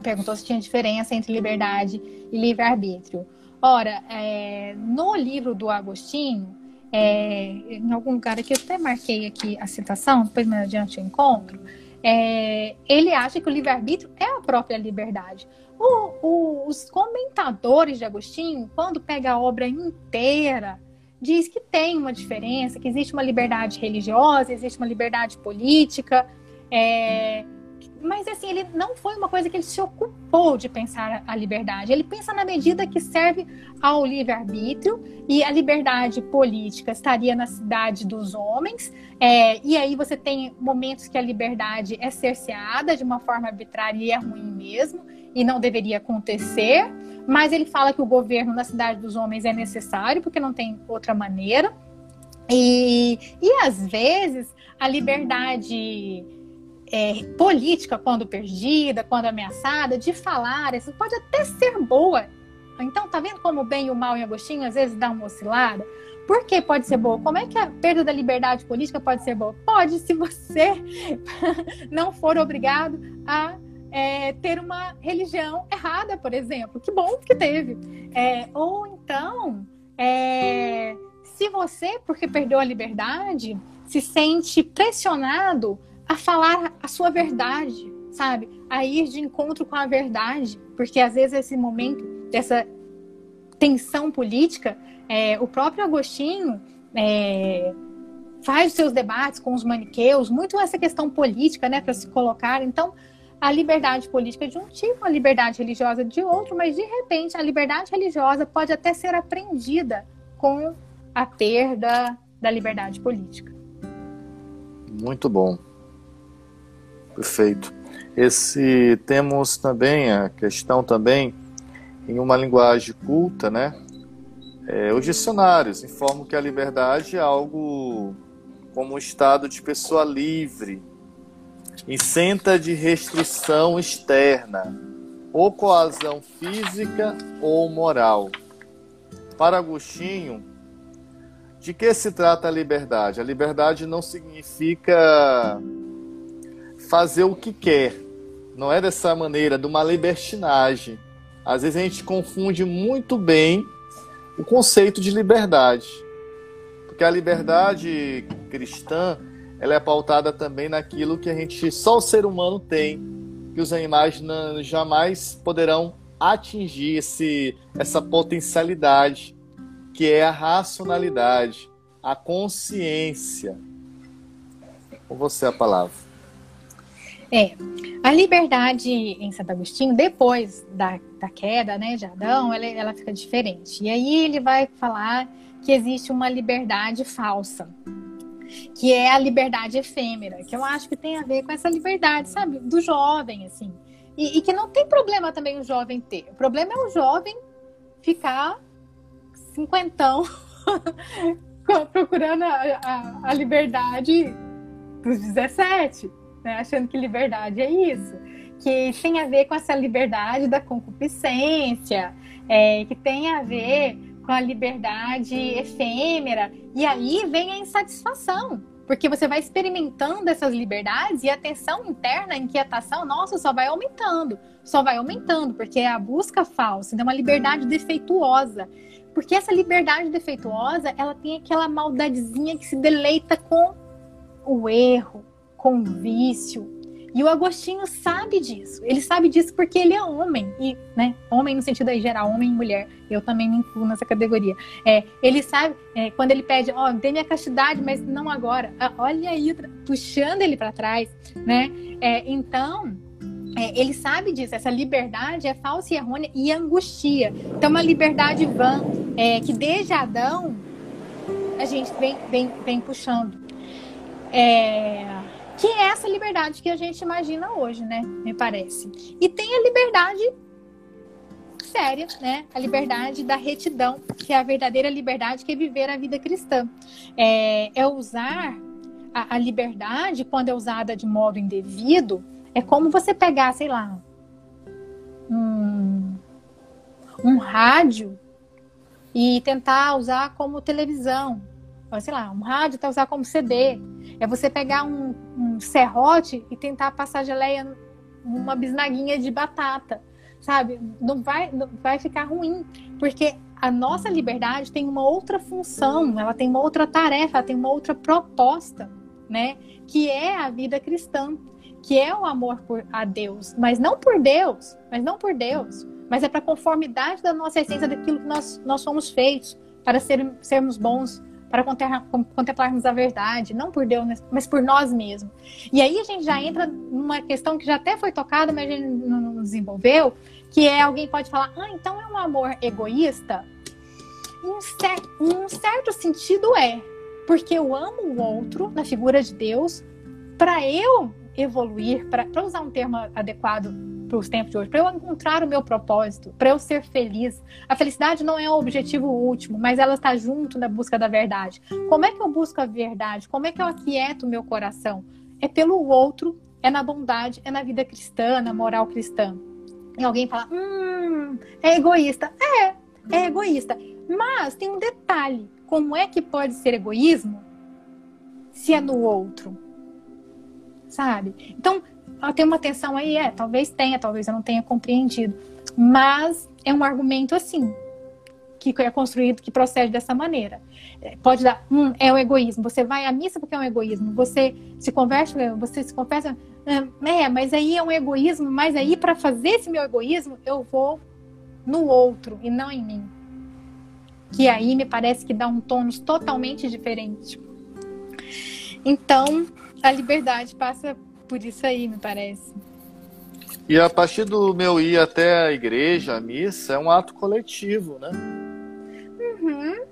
perguntou se tinha diferença entre liberdade e livre-arbítrio. Ora, é, no livro do Agostinho, é, em algum lugar aqui, eu até marquei aqui a citação, depois mais adiante eu encontro, é, ele acha que o livre-arbítrio é a própria liberdade. O, o, os comentadores de Agostinho, quando pega a obra inteira, diz que tem uma diferença, que existe uma liberdade religiosa, existe uma liberdade política, é, mas assim, ele não foi uma coisa que ele se ocupou de pensar a liberdade. Ele pensa na medida que serve ao livre-arbítrio e a liberdade política estaria na cidade dos homens. É, e aí você tem momentos que a liberdade é cerceada de uma forma arbitrária e é ruim mesmo. e não deveria acontecer, mas ele fala que o governo na cidade dos homens é necessário, porque não tem outra maneira. E, e às vezes a liberdade é, política, quando perdida, quando ameaçada, de falar, isso pode até ser boa. Então, tá vendo como o bem e o mal em Agostinho às vezes dá uma oscilada? Por que pode ser boa? Como é que a perda da liberdade política pode ser boa? Pode, se você não for obrigado a é, ter uma religião errada, por exemplo. Que bom que teve. É, ou então, é, se você, porque perdeu a liberdade, se sente pressionado a falar a sua verdade, sabe? A ir de encontro com a verdade, porque às vezes esse momento dessa tensão política, é, o próprio Agostinho é, faz os seus debates com os maniqueus, muito essa questão política, né, para se colocar. Então, a liberdade política é de um tipo, a liberdade religiosa de outro, mas de repente a liberdade religiosa pode até ser aprendida com a perda da liberdade política. Muito bom. Perfeito. Esse temos também a questão também em uma linguagem culta, né? É, os dicionários informam que a liberdade é algo como um estado de pessoa livre, isenta de restrição externa, ou coazão física ou moral. Para Agostinho, de que se trata a liberdade? A liberdade não significa fazer o que quer. Não é dessa maneira, de uma libertinagem. Às vezes a gente confunde muito bem o conceito de liberdade. Porque a liberdade cristã, ela é pautada também naquilo que a gente só o ser humano tem, que os animais não, jamais poderão atingir esse, essa potencialidade, que é a racionalidade, a consciência. Com você a palavra. É, a liberdade em Santo Agostinho, depois da, da queda né, de Adão, ela, ela fica diferente. E aí ele vai falar que existe uma liberdade falsa, que é a liberdade efêmera, que eu acho que tem a ver com essa liberdade, sabe, do jovem, assim. E, e que não tem problema também o jovem ter. O problema é o jovem ficar cinquentão procurando a, a, a liberdade dos 17 né? Achando que liberdade é isso. Que tem a ver com essa liberdade da concupiscência, é, que tem a ver com a liberdade efêmera. E aí vem a insatisfação. Porque você vai experimentando essas liberdades e a tensão interna, a inquietação, nossa, só vai aumentando. Só vai aumentando, porque é a busca falsa, é uma liberdade defeituosa. Porque essa liberdade defeituosa, ela tem aquela maldadezinha que se deleita com o erro, com vício. E o Agostinho sabe disso. Ele sabe disso porque ele é homem. E, né, homem no sentido aí geral, homem e mulher. Eu também me incluo nessa categoria. É, ele sabe, é, quando ele pede, ó, oh, dê minha castidade, mas não agora. Ah, olha aí, puxando ele para trás, né? É, então, é, ele sabe disso. Essa liberdade é falsa e errônea e angustia. Então, uma liberdade vã, é, que desde Adão a gente vem, vem, vem puxando. É, que é essa liberdade que a gente imagina hoje, né? Me parece. E tem a liberdade séria, né? A liberdade da retidão, que é a verdadeira liberdade que é viver a vida cristã. É, é usar a, a, liberdade quando é usada de modo indevido. É como você pegar, sei lá, um, um rádio e tentar usar como televisão, sei lá, um rádio tá usar como CD. É você pegar um, um serrote e tentar passar geleia numa bisnaguinha de batata, sabe? Não vai, não vai ficar ruim, porque a nossa liberdade tem uma outra função, ela tem uma outra tarefa, ela tem uma outra proposta, né? Que é a vida cristã, que é o amor por a Deus, mas não por Deus, mas não por Deus, mas é para conformidade da nossa essência daquilo que nós, nós somos feitos, para ser, sermos bons para contemplarmos a verdade, não por Deus, mas por nós mesmos. E aí a gente já entra numa questão que já até foi tocada, mas a gente não desenvolveu, que é alguém pode falar, ah, então é um amor egoísta? Em, cer em um certo sentido é, porque eu amo o outro na figura de Deus, para eu evoluir, para usar um termo adequado para os tempos de hoje, para eu encontrar o meu propósito, para eu ser feliz. A felicidade não é o objetivo último, mas ela está junto na busca da verdade. Como é que eu busco a verdade? Como é que eu aquieto o meu coração? É pelo outro, é na bondade, é na vida cristã, na moral cristã. E alguém fala, hum, é egoísta. É, é egoísta. Mas tem um detalhe: como é que pode ser egoísmo se é no outro? Sabe? Então, tem uma tensão aí, é, talvez tenha, talvez eu não tenha compreendido. Mas é um argumento assim, que é construído, que procede dessa maneira. É, pode dar, hum, é o egoísmo. Você vai à missa porque é um egoísmo. Você se converte, você se confessa, hum, é, mas aí é um egoísmo. Mas aí para fazer esse meu egoísmo, eu vou no outro e não em mim. Que aí me parece que dá um tônus totalmente diferente. Então, a liberdade passa por isso aí, me parece. E a partir do meu ir até a igreja, a missa, é um ato coletivo, né? Uhum.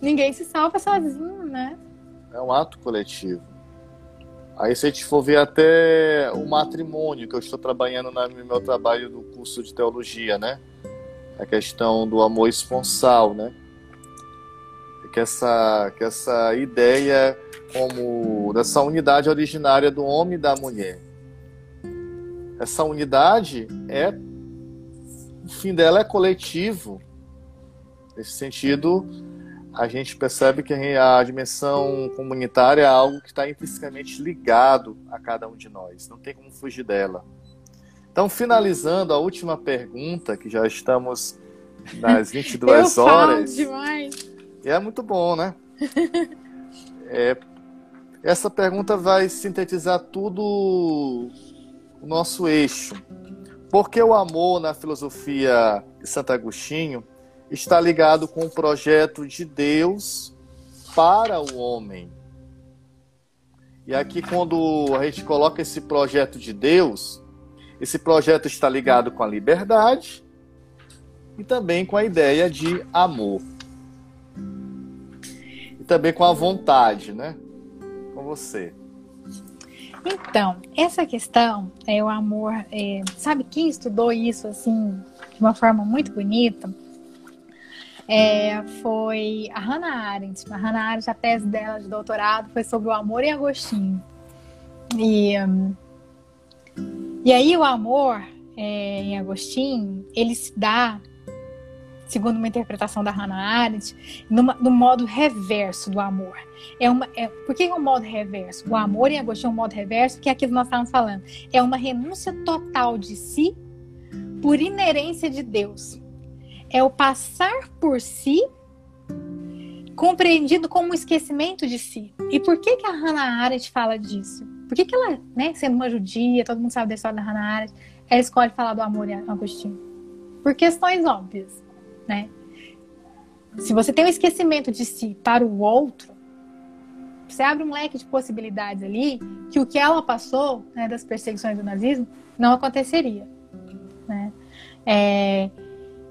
Ninguém se salva sozinho, né? É um ato coletivo. Aí se a gente for ver até o matrimônio, que eu estou trabalhando no meu trabalho do curso de teologia, né? A questão do amor esponsal, né? Que essa, que essa ideia como dessa unidade originária do homem e da mulher. Essa unidade é o fim dela é coletivo. Nesse sentido, a gente percebe que a dimensão comunitária é algo que está intrinsecamente ligado a cada um de nós. Não tem como fugir dela. Então, finalizando a última pergunta, que já estamos nas 22 Eu horas. Falo demais. E é muito bom, né? É, essa pergunta vai sintetizar tudo o nosso eixo. Porque o amor na filosofia de Santo Agostinho está ligado com o projeto de Deus para o homem. E aqui, quando a gente coloca esse projeto de Deus, esse projeto está ligado com a liberdade e também com a ideia de amor. E também com a vontade, né? Com você. Então, essa questão é o amor. É, sabe quem estudou isso assim de uma forma muito bonita? É, foi a Hannah Arendt. A Hannah Arendt, a tese dela de doutorado foi sobre o amor em Agostinho. E, e aí o amor é, em Agostinho, ele se dá, segundo uma interpretação da Hannah Arendt, numa, no modo reverso do amor. É uma, é, por que é um modo reverso? O amor em Agostinho é um modo reverso, que é aquilo que nós estávamos falando. É uma renúncia total de si por inerência de Deus é o passar por si compreendido como um esquecimento de si. E por que, que a Hannah Arendt fala disso? Por que, que ela, né, sendo uma judia, todo mundo sabe da história da Hannah Arendt, ela escolhe falar do amor em Agostinho? Por questões óbvias, né? Se você tem um esquecimento de si para o outro, você abre um leque de possibilidades ali que o que ela passou, né, das perseguições do nazismo, não aconteceria, né? É,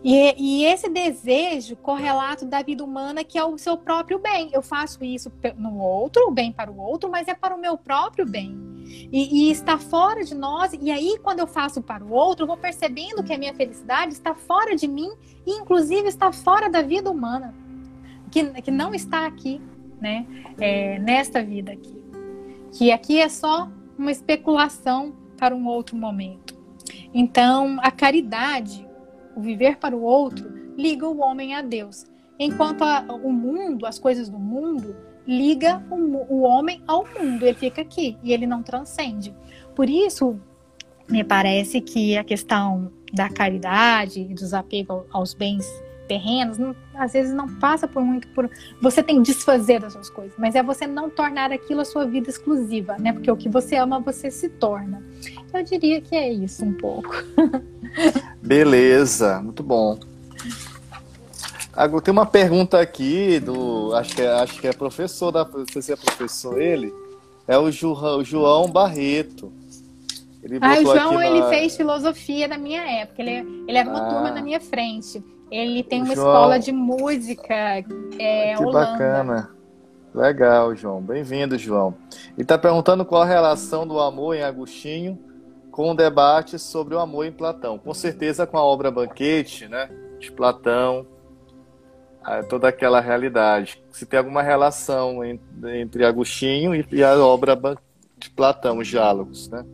e, e, esse desejo correlato da vida humana que é o seu próprio bem. Eu faço isso no outro, o bem para o outro, mas é para o meu próprio bem. E, e está fora de nós. E aí, quando eu faço para o outro, eu vou percebendo que a minha felicidade está fora de mim e, inclusive, está fora da vida humana, que, que não está aqui, né? É, nesta vida aqui. Que aqui é só uma especulação para um outro momento. Então, a caridade o viver para o outro, liga o homem a Deus. Enquanto a, o mundo, as coisas do mundo, liga o, o homem ao mundo. Ele fica aqui e ele não transcende. Por isso, me parece que a questão da caridade e dos apegos aos bens terrenos, não, às vezes não passa por muito por você tem que desfazer das suas coisas, mas é você não tornar aquilo a sua vida exclusiva, né? Porque o que você ama você se torna. Eu diria que é isso um pouco. Beleza, muito bom. Agora tem uma pergunta aqui do. Acho que é, acho que é professor da. Não sei se é professor ele. É o, João Barreto. Ele ah, o João na... ele fez filosofia na minha época. Ele, ele era uma ah. turma na minha frente. Ele tem uma João... escola de música. É, que Holanda. bacana. Legal, João. Bem-vindo, João. Ele está perguntando qual a relação do amor em Agostinho com o debate sobre o amor em Platão. Com certeza com a obra Banquete, né, de Platão, toda aquela realidade. Se tem alguma relação entre Agostinho e a obra de Platão, os diálogos, né?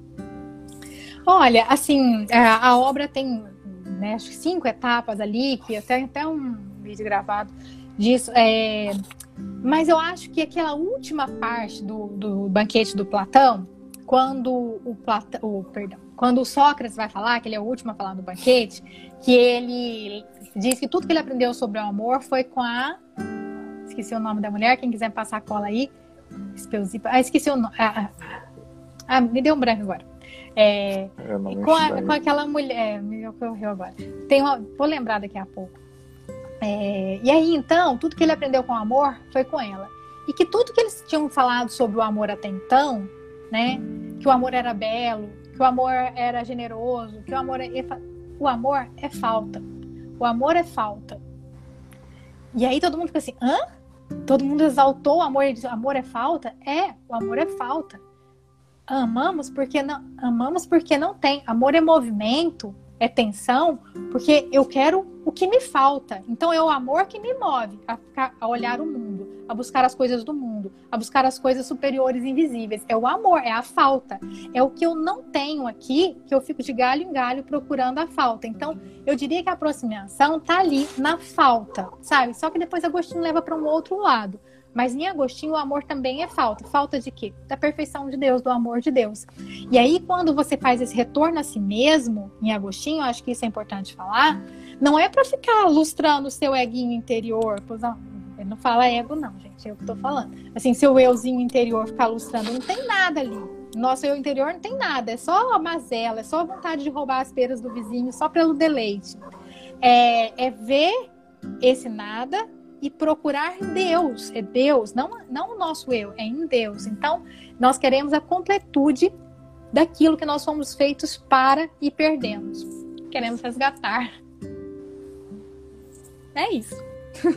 Olha, assim, é, a obra tem né, cinco etapas ali, que até, até um vídeo gravado disso. É, mas eu acho que aquela última parte do, do banquete do Platão, quando o Platão, o, perdão, quando o Sócrates vai falar, que ele é o último a falar no banquete, que ele diz que tudo que ele aprendeu sobre o amor foi com a esqueci o nome da mulher, quem quiser passar a cola aí. Ah, esqueci o nome. Ah, ah, ah, me deu um branco agora. É, com, a, com, aquela mulher, é, me ocorreu agora. Tem uma, vou lembrar daqui a pouco. É, e aí, então, tudo que ele aprendeu com o amor foi com ela. E que tudo que eles tinham falado sobre o amor até então, né? Que o amor era belo, que o amor era generoso, que o amor é, o amor é falta. O amor é falta. E aí todo mundo fica assim, hã? Todo mundo exaltou o amor e disse, amor é falta? É, o amor é falta. Amamos porque não amamos porque não tem. Amor é movimento, é tensão, porque eu quero o que me falta. Então é o amor que me move a, ficar, a olhar o mundo, a buscar as coisas do mundo, a buscar as coisas superiores invisíveis. É o amor, é a falta. É o que eu não tenho aqui, que eu fico de galho em galho procurando a falta. Então, eu diria que a aproximação tá ali na falta, sabe? Só que depois Agostinho leva para um outro lado. Mas em Agostinho o amor também é falta. Falta de quê? Da perfeição de Deus, do amor de Deus. E aí, quando você faz esse retorno a si mesmo, em Agostinho, acho que isso é importante falar, não é para ficar lustrando o seu eguinho interior. Não, ele não fala ego, não, gente. É o que tô falando. Assim, seu euzinho interior ficar lustrando, não tem nada ali. Nosso eu interior não tem nada. É só a mazela, é só a vontade de roubar as peras do vizinho, só pelo deleite. É, é ver esse nada e procurar Deus. É Deus, não, não o nosso eu, é em Deus. Então, nós queremos a completude daquilo que nós fomos feitos para e perdemos. Queremos resgatar. É isso.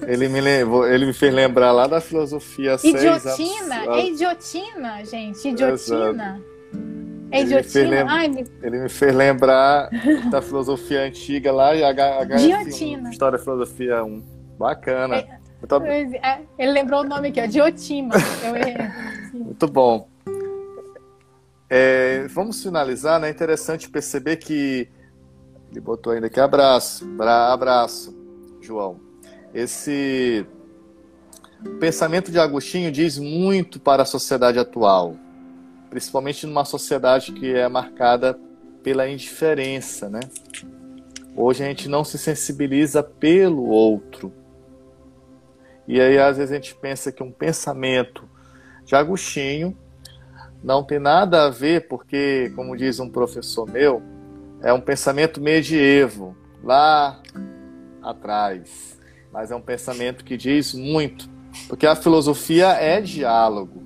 Ele me, levou, ele me fez lembrar lá da filosofia Idiotina? Seis, é idiotina, gente. Idiotina. É idiotina? Ele me, Ai, me... ele me fez lembrar da filosofia antiga lá e a, a, a História Filosofia 1. Bacana. É. É, ele lembrou o nome aqui, ó, Diotima. Muito bom. É, vamos finalizar, né? É interessante perceber que ele botou ainda aqui abraço, abraço, João. Esse pensamento de Agostinho diz muito para a sociedade atual, principalmente numa sociedade que é marcada pela indiferença, né? Hoje a gente não se sensibiliza pelo outro. E aí, às vezes, a gente pensa que um pensamento de Agostinho não tem nada a ver, porque, como diz um professor meu, é um pensamento medievo, lá atrás. Mas é um pensamento que diz muito, porque a filosofia é diálogo.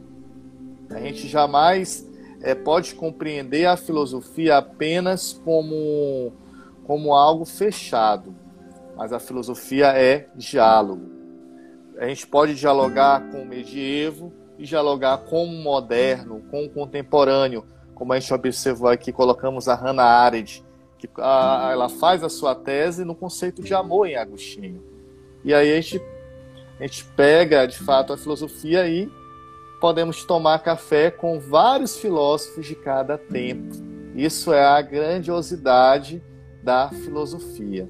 A gente jamais é, pode compreender a filosofia apenas como, como algo fechado, mas a filosofia é diálogo. A gente pode dialogar com o medievo e dialogar com o moderno, com o contemporâneo, como a gente observou aqui, colocamos a Hannah Arendt, que a, ela faz a sua tese no conceito de amor em Agostinho. E aí a gente, a gente pega, de fato, a filosofia e podemos tomar café com vários filósofos de cada tempo. Isso é a grandiosidade da filosofia.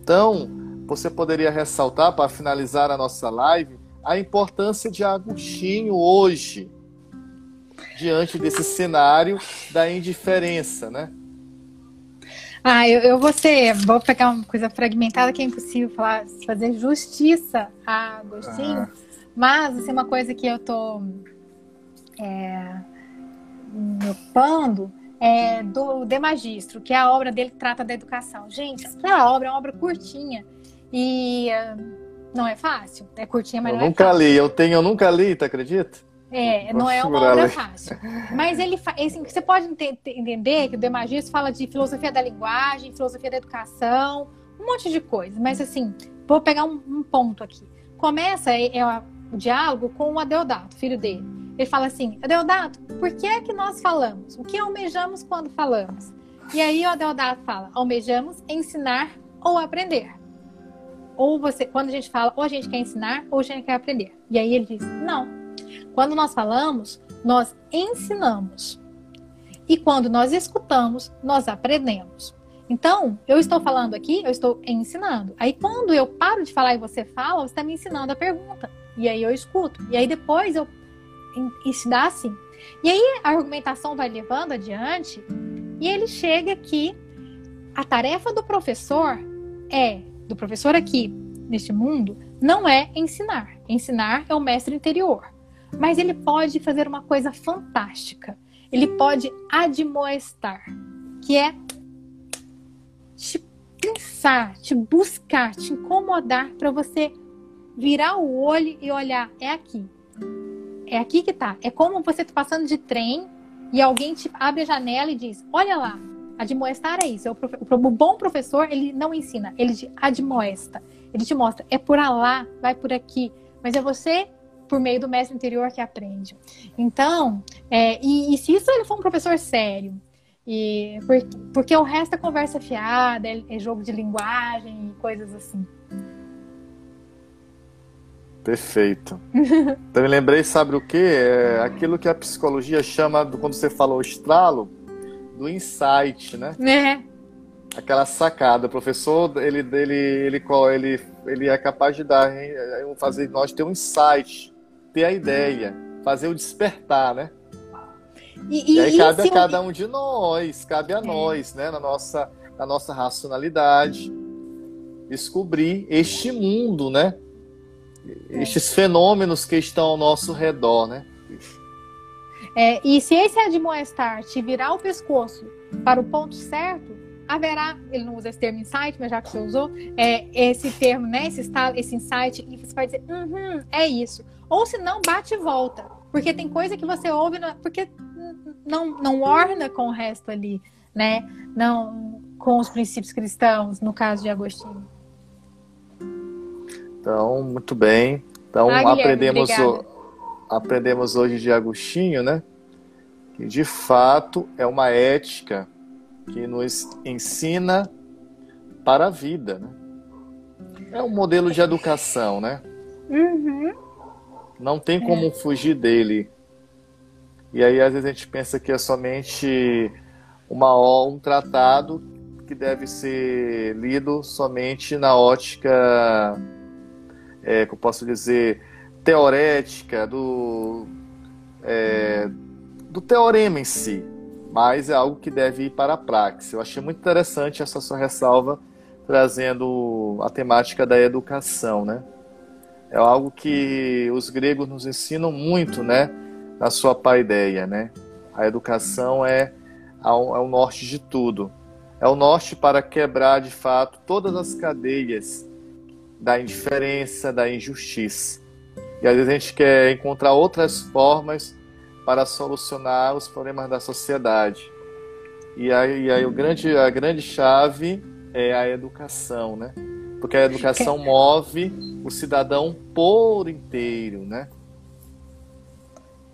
Então, você poderia ressaltar, para finalizar a nossa live, a importância de Agostinho hoje, diante desse cenário da indiferença, né? Ah, eu, eu vou ser, vou pegar uma coisa fragmentada que é impossível falar, fazer justiça a Agostinho, ah. mas assim, uma coisa que eu tô é, me ocupando é do De Magistro, que é a obra dele que trata da educação. Gente, aquela obra é uma obra curtinha, e uh, não é fácil. É curtinha, mas eu não é fácil. Eu nunca li. Eu tenho, eu nunca li, tu acredita? É, não é uma obra fácil. Mas ele assim, você pode entender que o Demagisto fala de filosofia da linguagem, filosofia da educação, um monte de coisa. Mas assim, vou pegar um, um ponto aqui. Começa é, é, o diálogo com o Adeodato, filho dele. Ele fala assim: Adeodato, por que é que nós falamos? O que almejamos quando falamos? E aí o Deodato fala: almejamos ensinar ou aprender. Ou você, quando a gente fala, ou a gente quer ensinar ou a gente quer aprender. E aí ele diz: não. Quando nós falamos, nós ensinamos. E quando nós escutamos, nós aprendemos. Então, eu estou falando aqui, eu estou ensinando. Aí, quando eu paro de falar e você fala, você está me ensinando a pergunta. E aí eu escuto. E aí depois eu e dá assim. E aí a argumentação vai levando adiante e ele chega que a tarefa do professor é, do professor aqui neste mundo, não é ensinar. Ensinar é o mestre interior. Mas ele pode fazer uma coisa fantástica. Ele pode admoestar, que é te pensar, te buscar, te incomodar para você virar o olho e olhar, é aqui. É aqui que tá. É como você tá passando de trem e alguém te abre a janela e diz: Olha lá, admoestar é isso. É o, o bom professor, ele não ensina, ele te admoesta. Ele te mostra, é por lá, vai por aqui. Mas é você, por meio do mestre interior, que aprende. Então, é, e, e, se isso ele for um professor sério, e porque, porque o resto é conversa fiada, é, é jogo de linguagem e coisas assim. Perfeito. então lembrei, sabe o que? É aquilo que a psicologia chama, quando você falou estralo, do insight, né? É. Aquela sacada. O professor, ele, ele, ele, ele, ele é capaz de dar, fazer nós ter um insight, ter a ideia, fazer o despertar, né? E, e, e aí cabe a cada um de nós, cabe a é. nós, né? Na nossa, na nossa racionalidade, descobrir este mundo, né? estes fenômenos que estão ao nosso redor, né? É, e se esse admoestar te virar o pescoço para o ponto certo, haverá, ele não usa esse termo insight, mas já que você usou, é, esse termo, né, esse, estado, esse insight, e você vai dizer, uhum, é isso. Ou se não, bate e volta. Porque tem coisa que você ouve, porque não, não orna com o resto ali, né? Não com os princípios cristãos, no caso de Agostinho. Então, muito bem. Então, ah, aprendemos, o, aprendemos hoje de Agostinho, né? Que de fato é uma ética que nos ensina para a vida, né? É um modelo de educação, né? Uhum. Não tem como é. fugir dele. E aí, às vezes, a gente pensa que é somente uma, um tratado que deve ser lido somente na ótica é, que eu posso dizer, teorética, do, é, do teorema em si, mas é algo que deve ir para a prática. Eu achei muito interessante essa sua ressalva, trazendo a temática da educação, né? É algo que os gregos nos ensinam muito, né? Na sua paideia, né? A educação é, é o norte de tudo. É o norte para quebrar, de fato, todas as cadeias da indiferença, da injustiça. E às vezes a gente quer encontrar outras formas para solucionar os problemas da sociedade. E aí, aí o grande, a grande chave é a educação, né? Porque a educação move o cidadão por inteiro, né?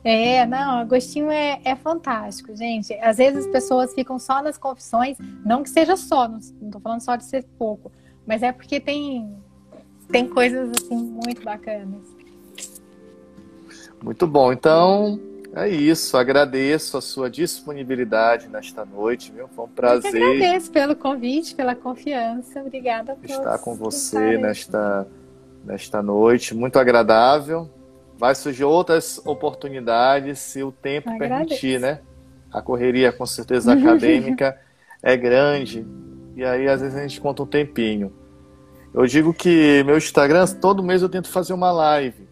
É, não, Agostinho é, é fantástico, gente. Às vezes as pessoas ficam só nas confissões, não que seja só, não estou falando só de ser pouco, mas é porque tem tem coisas assim muito bacanas. Muito bom. Então, é isso. Agradeço a sua disponibilidade nesta noite, viu? Foi um prazer. Eu agradeço pelo convite, pela confiança. Obrigada por estar com você nesta, nesta noite. Muito agradável. Vai surgir outras oportunidades se o tempo agradeço. permitir, né? A correria, com certeza, acadêmica é grande. E aí, às vezes, a gente conta um tempinho. Eu digo que meu Instagram, todo mês eu tento fazer uma live,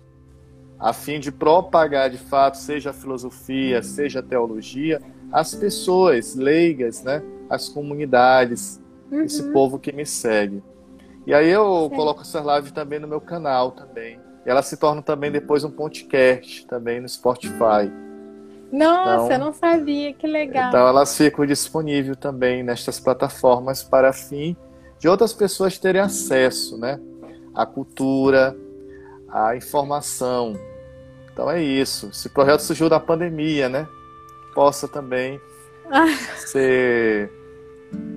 a fim de propagar de fato, seja a filosofia, seja a teologia, as pessoas leigas, né? As comunidades, uhum. esse povo que me segue. E aí eu coloco essa live também no meu canal também. E ela se torna também depois um podcast também no Spotify. Nossa, então, eu não sabia, que legal. Então elas ficam disponíveis também nestas plataformas para fim de outras pessoas terem acesso, né? À cultura, à informação. Então é isso. Esse projeto surgiu da pandemia, né? Possa também ah. ser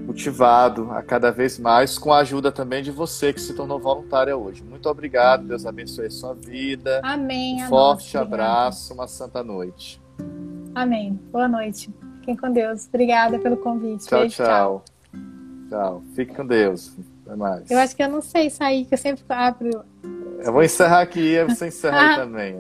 cultivado a cada vez mais, com a ajuda também de você que se tornou voluntária hoje. Muito obrigado, Deus abençoe a sua vida. Amém. Um forte abraço, uma santa noite. Amém. Boa noite. Fiquem com Deus. Obrigada pelo convite. Tchau, Beijo, tchau. tchau. Tchau. Fique com Deus. Até mais. Eu acho que eu não sei sair, que eu sempre abro. Eu vou encerrar aqui e você encerra aí também.